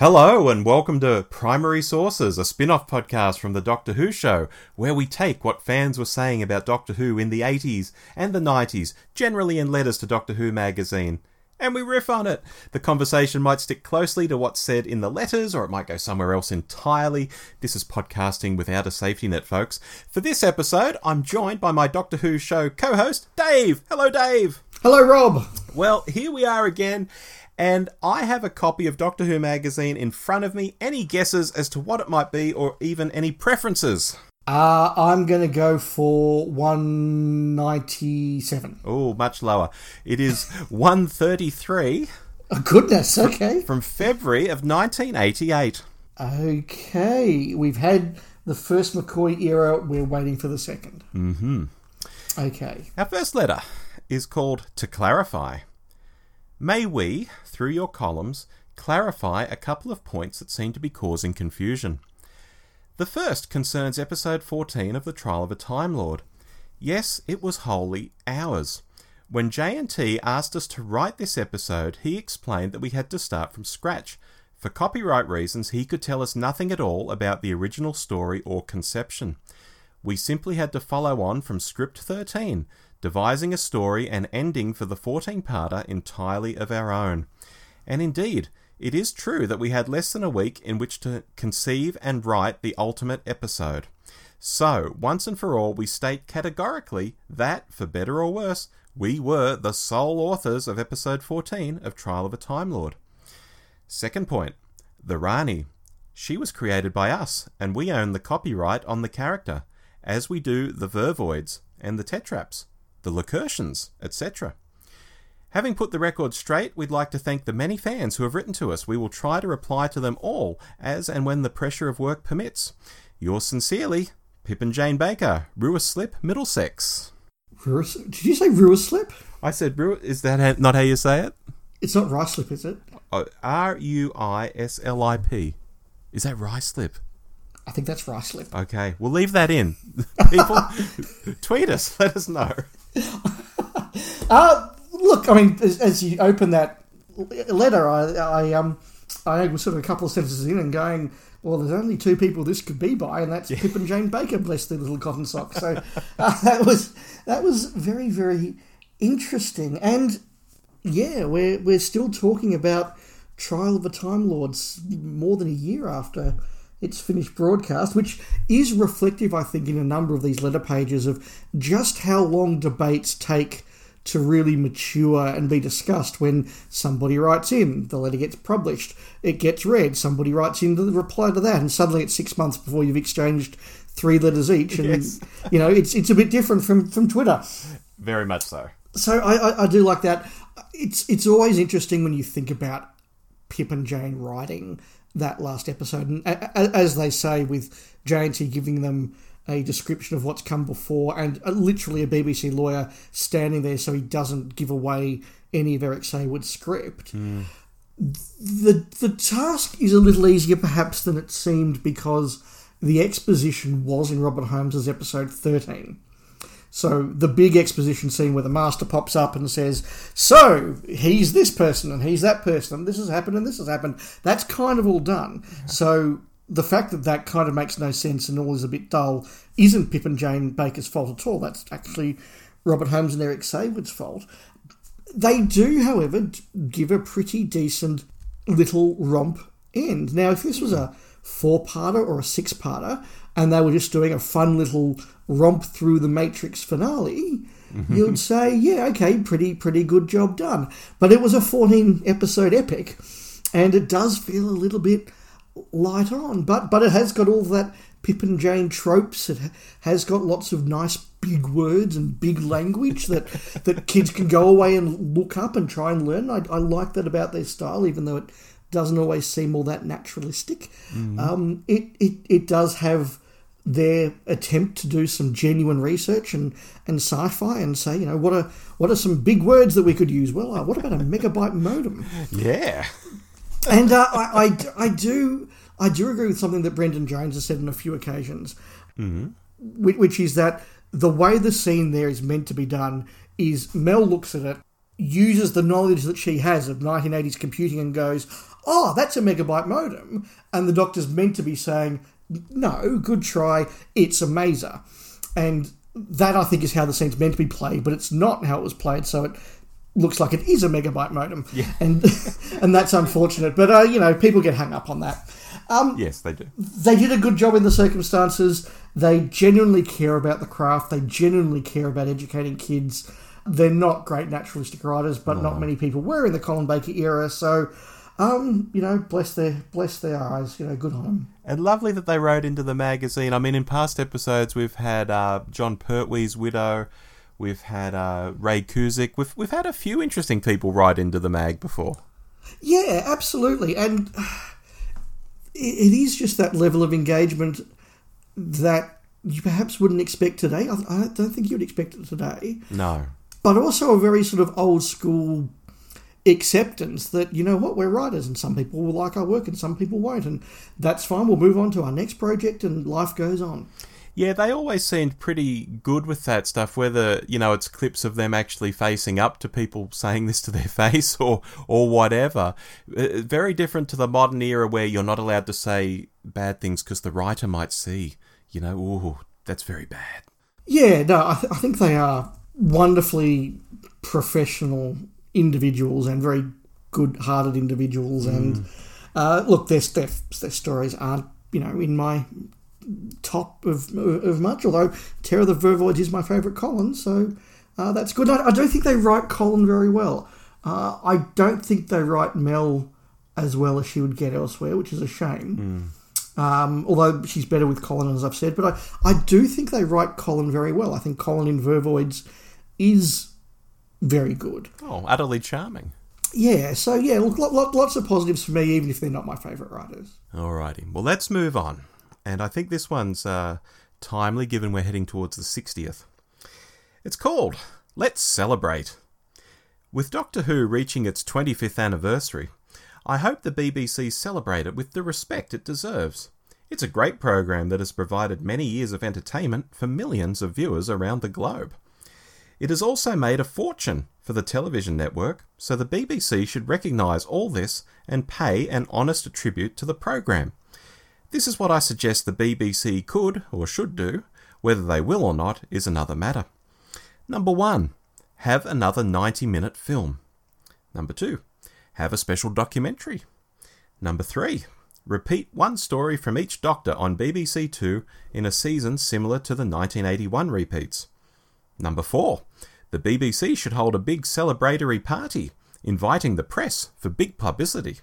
Hello, and welcome to Primary Sources, a spin off podcast from The Doctor Who Show, where we take what fans were saying about Doctor Who in the 80s and the 90s, generally in letters to Doctor Who magazine, and we riff on it. The conversation might stick closely to what's said in the letters, or it might go somewhere else entirely. This is podcasting without a safety net, folks. For this episode, I'm joined by my Doctor Who Show co host, Dave. Hello, Dave. Hello, Rob. Well, here we are again. And I have a copy of Doctor Who magazine in front of me. Any guesses as to what it might be, or even any preferences? Uh, I'm going to go for 197. Oh, much lower. It is 133 Oh, goodness, okay. from February of 1988. Okay, we've had the first McCoy era, we're waiting for the second. Mm-hmm. Okay. Our first letter is called To Clarify. May we, through your columns, clarify a couple of points that seem to be causing confusion. The first concerns episode 14 of The Trial of a Time Lord. Yes, it was wholly ours. When JNT asked us to write this episode, he explained that we had to start from scratch. For copyright reasons, he could tell us nothing at all about the original story or conception. We simply had to follow on from script 13, devising a story and ending for the 14 parter entirely of our own. And indeed, it is true that we had less than a week in which to conceive and write the ultimate episode. So, once and for all, we state categorically that, for better or worse, we were the sole authors of episode 14 of Trial of a Time Lord. Second point the Rani. She was created by us, and we own the copyright on the character, as we do the Vervoids and the Tetraps, the Lakertyans, etc. Having put the record straight, we'd like to thank the many fans who have written to us. We will try to reply to them all as and when the pressure of work permits. Yours sincerely, Pip and Jane Baker, Ruislip, Middlesex. Ruis- Did you say Ruislip? I said, Ru- is that how- not how you say it? It's not Ruislip, is it? Oh, R U I S L I P. Is that Ruislip? I think that's Ruislip. Okay, we'll leave that in. People, tweet us, let us know. Uh, look, I mean, as, as you open that letter, I, I um, I was sort of a couple of sentences in and going, well, there's only two people this could be by, and that's Pip and Jane Baker, bless their little cotton socks. So uh, that was that was very very interesting, and yeah, we're we're still talking about Trial of the Time Lords more than a year after its finished broadcast, which is reflective, I think, in a number of these letter pages of just how long debates take to really mature and be discussed when somebody writes in, the letter gets published, it gets read, somebody writes in the reply to that, and suddenly it's six months before you've exchanged three letters each. And, Yes. you know, it's, it's a bit different from, from Twitter. Very much so. So I, I, I do like that. It's it's always interesting when you think about Pip and Jane writing that last episode, and as they say, with JNT giving them a description of what's come before, and uh literally a BBC lawyer standing there so he doesn't give away any of Eric Saward's script. The the task is a little easier perhaps than it seemed because the exposition was in Robert Holmes's episode thirteen. So the big exposition scene where the master pops up and says, "So he's this person and he's that person and this has happened and this has happened." That's kind of all done. So the fact that that kind of makes no sense and all is a bit dull isn't Pip and Jane Baker's fault at all. That's actually Robert Holmes and Eric Saward's fault. They do, however, give a pretty decent little romp end. Now, if this was a four parter or a six parter, and they were just doing a fun little romp through the Matrix finale, you'd say, yeah, okay, pretty pretty good job done. But it was a 14 episode epic, and it does feel a little bit light on, but but it has got all that Pip and Jane tropes. It has got lots of nice big words and big language that that kids can go away and look up and try and learn. I, I like that about their style, even though it doesn't always seem all that naturalistic. Um, it, it it does have their attempt to do some genuine research and, and sci-fi and say, you know, what are what are some big words that we could use? Well, uh, what about a megabyte modem? Yeah. And uh, I, I, I do I do agree with something that Brendan Jones has said on a few occasions, which, which is that the way the scene there is meant to be done is Mel looks at it uses the knowledge that she has of 1980s computing and goes, "Oh, that's a megabyte modem," and the Doctor's meant to be saying, "No, good try, it's a maser," and that I think is how the scene's meant to be played, but it's not how it was played. So it looks like it is a megabyte modem, Yeah. and and that's unfortunate. But uh, you know, people get hung up on that. Yes, they do. They did a good job in the circumstances. They genuinely care about the craft. They genuinely care about educating kids. They're not great naturalistic writers, but not many people were in the Colin Baker era. So, um, you know, bless their bless their eyes. You know, good on them. And lovely that they wrote into the magazine. I mean, in past episodes, we've had uh, Jon Pertwee's widow, we've had uh, Ray Cusick, we've we've had a few interesting people write into the mag before. Yeah, absolutely, and it, is just that level of engagement that you perhaps wouldn't expect today. I, I don't think you'd expect it today. No, but also a very sort of old school acceptance that you know what we're writers and some people will like our work and some people won't and that's fine we'll move on to our next project and life goes on yeah, they always seemed pretty good with that stuff. Whether you know it's clips of them actually facing up to people saying this to their face or or whatever. Uh, Very different to the modern era where you're not allowed to say bad things because the writer might see. You know, ooh, that's very bad. yeah no I, th- I think they are wonderfully professional individuals and very good-hearted individuals and uh, look their, their their stories aren't you know in my top of of much although Terror the Vervoids is my favourite Colin so uh, that's good. I, I don't think they write Colin very well. Uh, I don't think they write Mel as well as she would get elsewhere which is a shame. Um, although she's better with Colin as I've said but I, I do think they write Colin very well. I think Colin in Vervoids is very good Oh, utterly charming. yeah so yeah look, lot, lot, lots of positives for me even if they're not my favourite writers Alrighty, well, let's move on. And I think this one's uh, timely given we're heading towards the 60th. It's called Let's Celebrate. With Doctor Who reaching its 25th anniversary, I hope the BBC celebrate it with the respect it deserves. It's a great program that has provided many years of entertainment for millions of viewers around the globe. It has also made a fortune for the television network, so the BBC should recognise all this and pay an honest tribute to the program. This is what I suggest the BBC could or should do. Whether they will or not is another matter. Number one, have another 90 minute film. Number two, have a special documentary. Number three, repeat one story from each Doctor on BBC Two in a season similar to the 1981 repeats. Number four, the BBC should hold a big celebratory party, inviting the press for big publicity.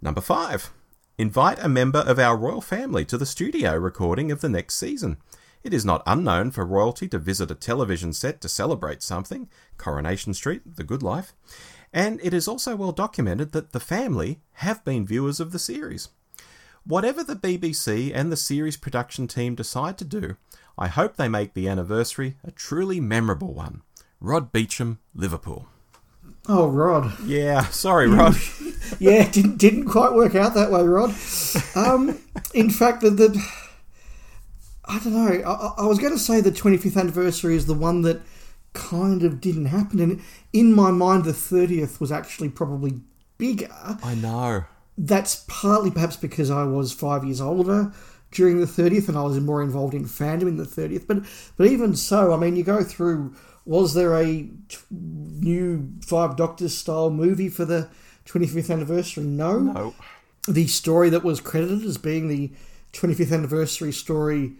Number five, invite a member of our royal family to the studio recording of the next season. It is not unknown for royalty to visit a television set to celebrate something, Coronation Street, The Good Life, and it is also well documented that the family have been viewers of the series. Whatever the BBC and the series production team decide to do, I hope they make the anniversary a truly memorable one. Rod Beecham, Liverpool. oh Rod Yeah, sorry, Rod. yeah, didn't didn't quite work out that way, Rod. Um, in fact, the, the I don't know. I, I- was going to say the 25th anniversary is the one that kind of didn't happen, and in my mind, the 30th was actually probably bigger. I know. That's partly perhaps because I was five years older during the 30th, and I was more involved in fandom in the 30th. But but even so, I mean, you go through. Was there a t- new Five Doctors style movie for the 25th anniversary? No No. the story that was credited as being the 25th anniversary story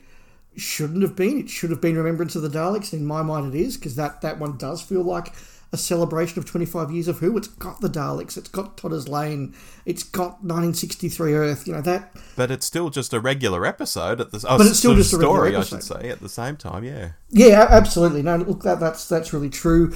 shouldn't have been. It should have been Remembrance of the Daleks. In my mind, it is because that that one does feel like a celebration of 25 years of Who. It's got the Daleks. It's got Totter's Lane. It's got 1963 Earth. You know that. But it's still just a regular episode at the oh, But it's still just a story, I should say, at the same time. Yeah. Yeah, absolutely. No, look, that that's that's really true.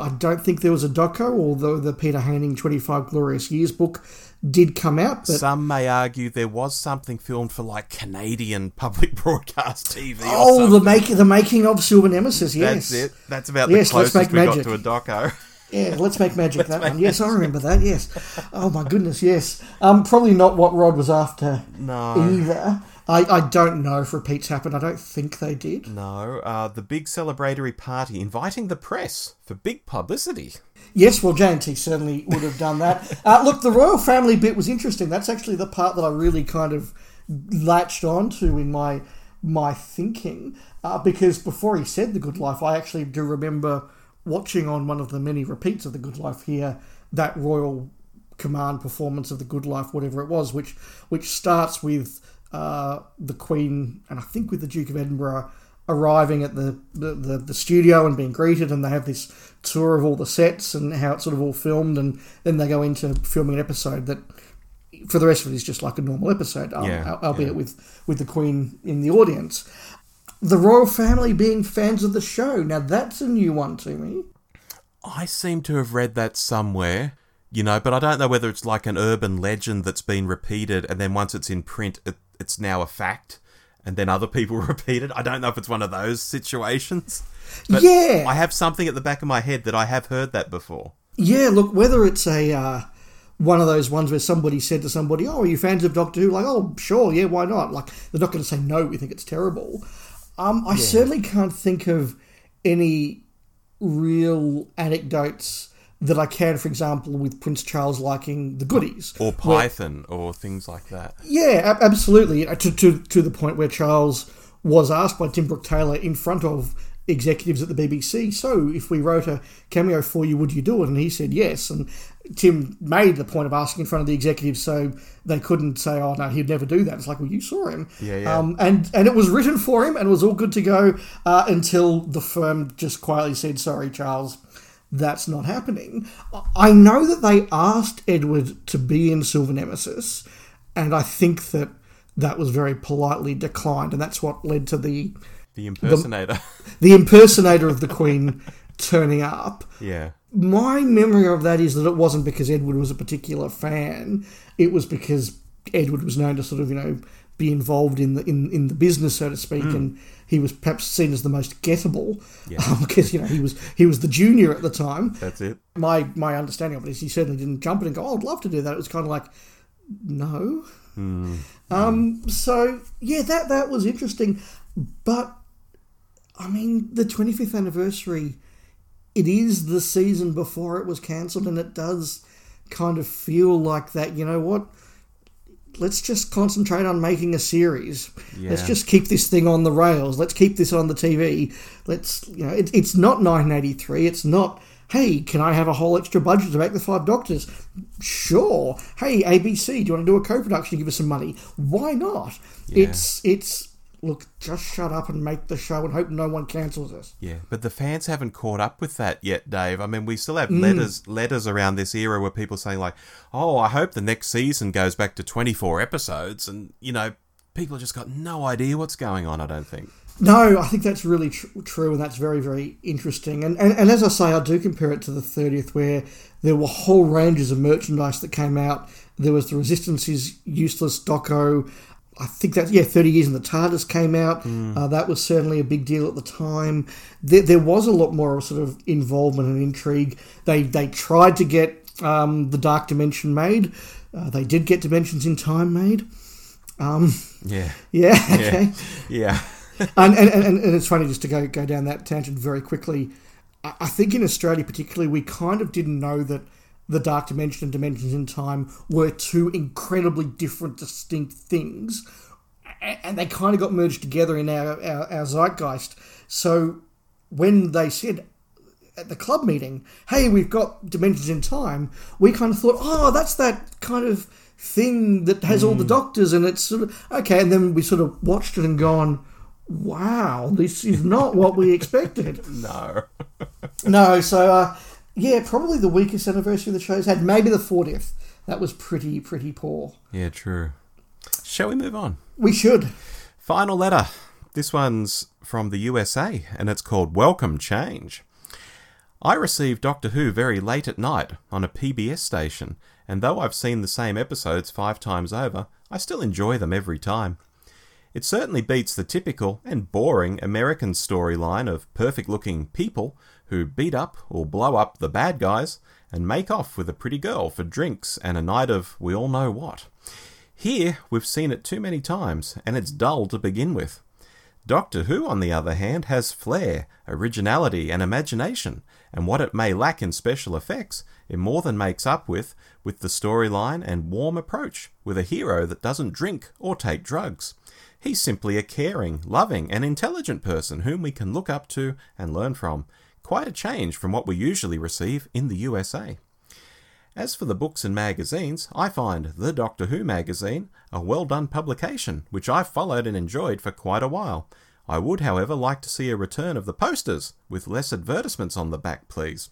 I don't think there was a doco, although the Peter Haining 25 Glorious Years book did come out. But Some may argue there was something filmed for like Canadian public broadcast TV. Oh, the make the making of Silver Nemesis. Yes, That's it. That's about Yes, the closest we magic. got to a doco. Yeah, let's make magic that one. Yes, I remember that. Yes. Oh my goodness, yes. Um, probably not what Rod was after No. either. I, I don't know if repeats happened. I don't think they did. No, uh, the big celebratory party inviting the press for big publicity. Yes, well, JNT certainly would have done that. Uh, look, the royal family bit was interesting. That's actually the part that I really kind of latched onto in my my thinking, uh, because before he said the Good Life, I actually do remember watching on one of the many repeats of the Good Life here that royal command performance of the Good Life, whatever it was, which which starts with uh, the Queen and I think with the Duke of Edinburgh arriving at the, the, the, the, studio and being greeted, and they have this tour of all the sets and how it's sort of all filmed, and then they go into filming an episode that, for the rest of it, is just like a normal episode, yeah, albeit yeah. with, with the Queen in the audience. The royal family being fans of the show. Now, that's a new one to me. I seem to have read that somewhere you know, but I don't know whether it's like an urban legend that's been repeated, and then once it's in print, it, it's now a fact, and then other people repeat it. I don't know if it's one of those situations. But yeah, I have something at the back of my head that I have heard that before. Yeah, look, whether it's a uh, one of those ones where somebody said to somebody, "Oh, are you fans of Doctor Who?" Like, "Oh, sure, yeah, why not?" Like, they're not going to say no. We think it's terrible. Um, I yeah. certainly can't think of any real anecdotes that I can, for example, with Prince Charles liking the goodies or Python where, or things like that. Yeah, absolutely. To, to to the point where Charles was asked by Tim Brooke Taylor in front of executives at the BBC, so if we wrote a cameo for you, would you do it? And he said yes. And Tim made the point of asking in front of the executives, so they couldn't say, "Oh no, he'd never do that." It's like, well, you saw him, yeah, yeah. Um, and and it was written for him, and it was all good to go uh, until the firm just quietly said, "Sorry, Charles." that's not happening. I know that they asked Edward to be in Silver Nemesis, and I think that that was very politely declined, and that's what led to the the impersonator, the, the impersonator of the Queen turning up. Yeah. My memory of that is that it wasn't because Edward was a particular fan; it was because Edward was known to sort of you know be involved in the in, in the business, so to speak, mm. and he was perhaps seen as the most gettable because yeah. um, you know he was he was the junior at the time. That's it. My my understanding of it is he certainly didn't jump in and go, oh, "I'd love to do that." It was kind of like, no. Mm. Um. So yeah, that that was interesting, but I mean, the 25th anniversary. It is the season before it was cancelled, and it does kind of feel like that. You know what? let's just concentrate on making a series. Yeah. Let's just keep this thing on the rails. Let's keep this on the TV. Let's, you know, it, it's not 1983. It's not, hey, can I have a whole extra budget to make the Five Doctors? Sure. Hey, ABC, do you want to do a co-production? Give us some money. Why not? Yeah. It's it's look, just shut up and make the show and hope no one cancels us. Yeah, but the fans haven't caught up with that yet, Dave. I mean, we still have mm. letters letters around this era where people saying like, "Oh, I hope the next season goes back to 24 episodes." And, you know, people have just got no idea what's going on, I don't think. No, I think that's really tr- true, and that's very, very interesting. And, and and as I say, I do compare it to the 30th, where there were whole ranges of merchandise that came out. There was the Resistance is Useless Doco, I think that yeah, thirty years in the TARDIS came out. Mm. Uh, that was certainly a big deal at the time. There, there, was a lot more sort of involvement and intrigue. They they tried to get um, the Dark Dimension made. Uh, they did get Dimensions in Time made. Um, yeah. Yeah. Okay. Yeah. and, and, and, and it's funny just to go go down that tangent very quickly. I, I think in Australia particularly, we kind of didn't know that the Dark Dimension and Dimensions in Time were two incredibly different, distinct things, and they kind of got merged together in our, our, our zeitgeist. So when they said at the club meeting, hey, we've got Dimensions in Time, we kind of thought, oh, that's that kind of thing that has mm. all the hmm. doctors, and it's sort of okay. And then we sort of watched it and gone, wow, this is not what we expected. no. no, so uh, yeah, probably the weakest anniversary the show's had. Maybe the 40th. That was pretty, pretty poor. Yeah, true. Shall we move on? We should. Final letter. This one's from the USA, and it's called Welcome Change. I received Doctor Who very late at night on a PBS station, and though I've seen the same episodes five times over, I still enjoy them every time. It certainly beats the typical and boring American storyline of perfect looking people who beat up or blow up the bad guys and make off with a pretty girl for drinks and a night of we all know what. Here, we've seen it too many times, and it's dull to begin with. Doctor Who, on the other hand, has flair, originality, and imagination, and what it may lack in special effects, it more than makes up with with the storyline and warm approach, with a hero that doesn't drink or take drugs. He's simply a caring, loving, and intelligent person whom we can look up to and learn from. Quite a change from what we usually receive in the USA. As for the books and magazines, I find The Doctor Who magazine a well done publication, which I've followed and enjoyed for quite a while. I would, however, like to see a return of the posters, with less advertisements on the back, please.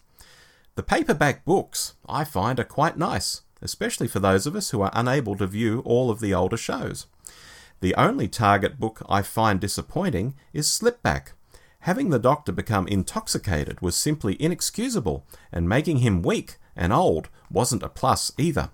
The paperback books, I find, are quite nice, especially for those of us who are unable to view all of the older shows. The only Target book I find disappointing is Slipback. Having the Doctor become intoxicated was simply inexcusable, and making him weak and old wasn't a plus either.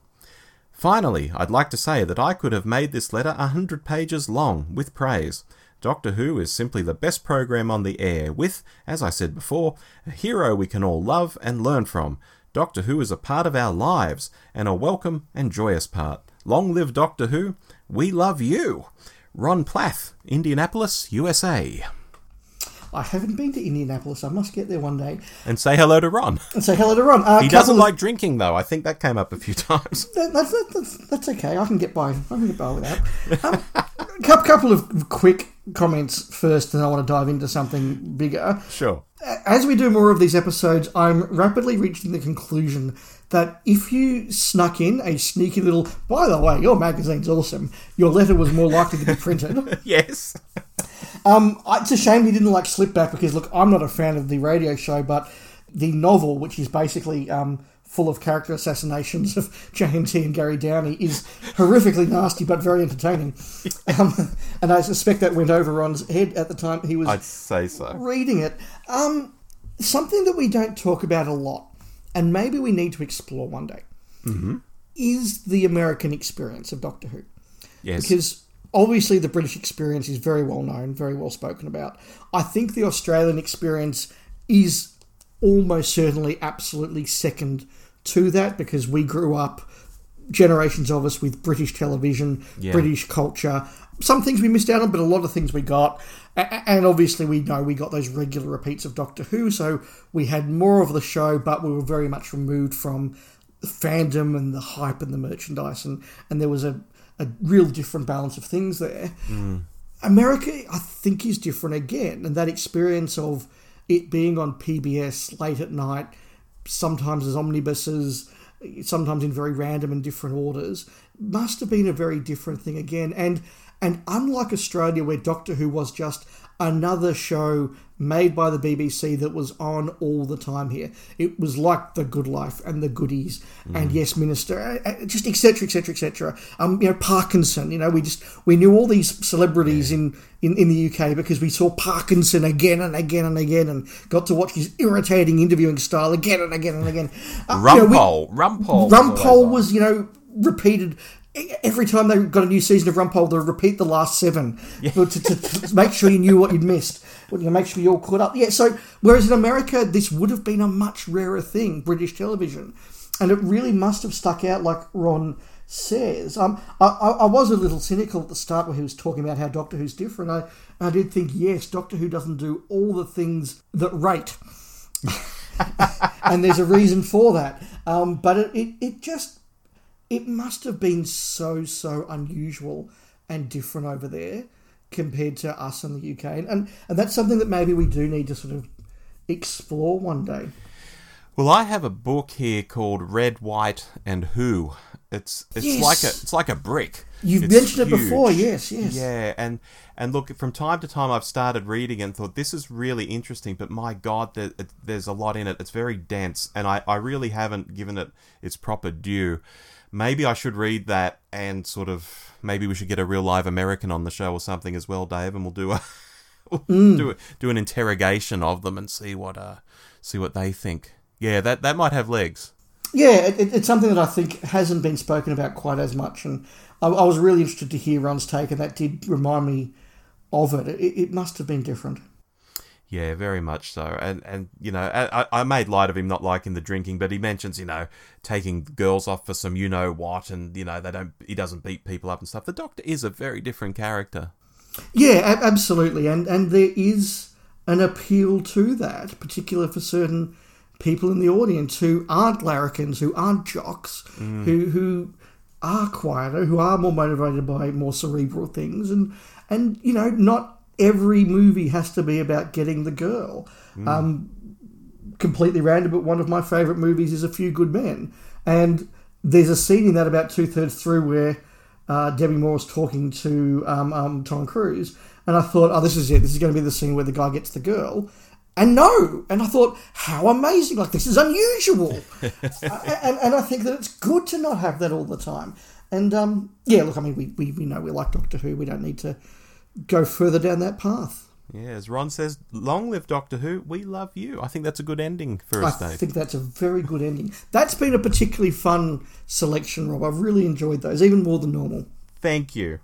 Finally, I'd like to say that I could have made this letter a hundred pages long with praise. Doctor Who is simply the best program on the air, with, as I said before, a hero we can all love and learn from. Doctor Who is a part of our lives, and a welcome and joyous part. Long live Doctor Who! We love you! Ron Plath, Indianapolis, USA. I haven't been to Indianapolis. I must get there one day. And say hello to Ron. And say hello to Ron. Uh, he doesn't of... like drinking, though. I think that came up a few times. That, that's, that's, that's, okay. I can get by. I can get by with that. Um, a couple of quick comments first, and I want to dive into something bigger. Sure. As we do more of these episodes, I'm rapidly reaching the conclusion that if you snuck in a sneaky little, by the way, your magazine's awesome, your letter was more likely to be printed. yes. Um, it's a shame he didn't like Slipback because, look, I'm not a fan of the radio show, but the novel, which is basically um, full of character assassinations of JNT and Gary Downie, is horrifically nasty but very entertaining. Um, and I suspect that went over Ron's head at the time he was I'd say so. reading it. Um, something that we don't talk about a lot, and maybe we need to explore one day, mm-hmm. is the American experience of Doctor Who. Yes. Because obviously the British experience is very well known, very well spoken about. I think the Australian experience is almost certainly absolutely second to that because we grew up generations of us with British television, yeah. British culture. Some things we missed out on, but a lot of things we got. And obviously, we know we got those regular repeats of Doctor Who, so we had more of the show, but we were very much removed from the fandom and the hype and the merchandise, and, and there was a, a real different balance of things there. Mm. America, I think, is different again, and that experience of it being on PBS late at night, sometimes as omnibuses, sometimes in very random and different orders, must have been a very different thing again. And and unlike Australia, where Doctor Who was just another show made by the BBC that was on all the time here. It was like The Good Life and The Goodies mm. and Yes Minister, uh, uh, just etc. etc. etc. Um, you know Parkinson. You know we just we knew all these celebrities yeah. in, in in the UK because we saw Parkinson again and again and again and got to watch his irritating interviewing style again and again and again. Uh, Rumpole, you know, Rumpole, Rumpole was you know repeated every time they got a new season of Rumpole, they repeat the last seven yeah. to, to, to, make sure you knew what you'd missed. You make sure you all caught up. Yeah. So whereas in America, this would have been a much rarer thing, British television, and it really must have stuck out, like Ron says. Um, I, I, was a little cynical at the start when he was talking about how Doctor Who's different. I, I did think, yes, Doctor Who doesn't do all the things that rate. and there's a reason for that. Um, but it, it, it just it must have been so so unusual and different over there compared to us in the UK, and and, that's something that maybe we do need to sort of explore one day. Well, I have a book here called Red, White, and Who. It's it's yes. like a it's like a brick. You've it's mentioned huge. it before, yes, yes. Yeah, and and look, from time to time, I've started reading and thought this is really interesting. But my God, there, there's a lot in it. It's very dense, and I I really haven't given it its proper due maybe I should read that and sort of maybe we should get a real live American on the show or something as well, Dave, and we'll do a we'll mm. do do an interrogation of them and see what uh see what they think. Yeah, that that might have legs. Yeah, it, it's something that I think hasn't been spoken about quite as much, and I, I, was really interested to hear Ron's take, and that did remind me of it. It, it must have been different. Yeah, very much so. And and you know, I, I made light of him not liking the drinking, but he mentions you know taking girls off for some you know what, and you know they don't he doesn't beat people up and stuff. The Doctor is a very different character. Yeah, absolutely, and and there is an appeal to that, particularly for certain people in the audience who aren't larrikins, who aren't jocks, mm. who who are quieter, who are more motivated by more cerebral things, and and you know not every movie has to be about getting the girl. Mm. Um, completely random, but one of my favourite movies is A Few Good Men, and there's a scene in that about two thirds through where uh, Demi Moore is talking to um, um, Tom Cruise, and I thought, oh, this is it. This is going to be the scene where the guy gets the girl. And no, and I thought, how amazing! Like this is unusual, and, and I think that it's good to not have that all the time. And um, yeah, look, I mean, we, we, we know we like Doctor Who. We don't need to go further down that path. Yeah, as Ron says, long live Doctor Who. We love you. I think that's a good ending for us, I think that's a very good ending. That's been a particularly fun selection, Rob. I've really enjoyed those, even more than normal. Thank you.